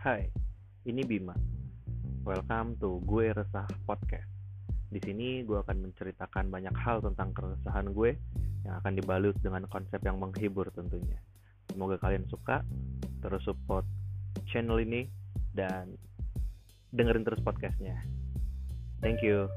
Hai, ini Bima. Welcome to Gue Resah Podcast. Di sini gue akan menceritakan banyak hal tentang keresahan gue yang akan dibalut dengan konsep yang menghibur tentunya. Semoga kalian suka, terus support channel ini, dan dengerin terus podcastnya. Thank you.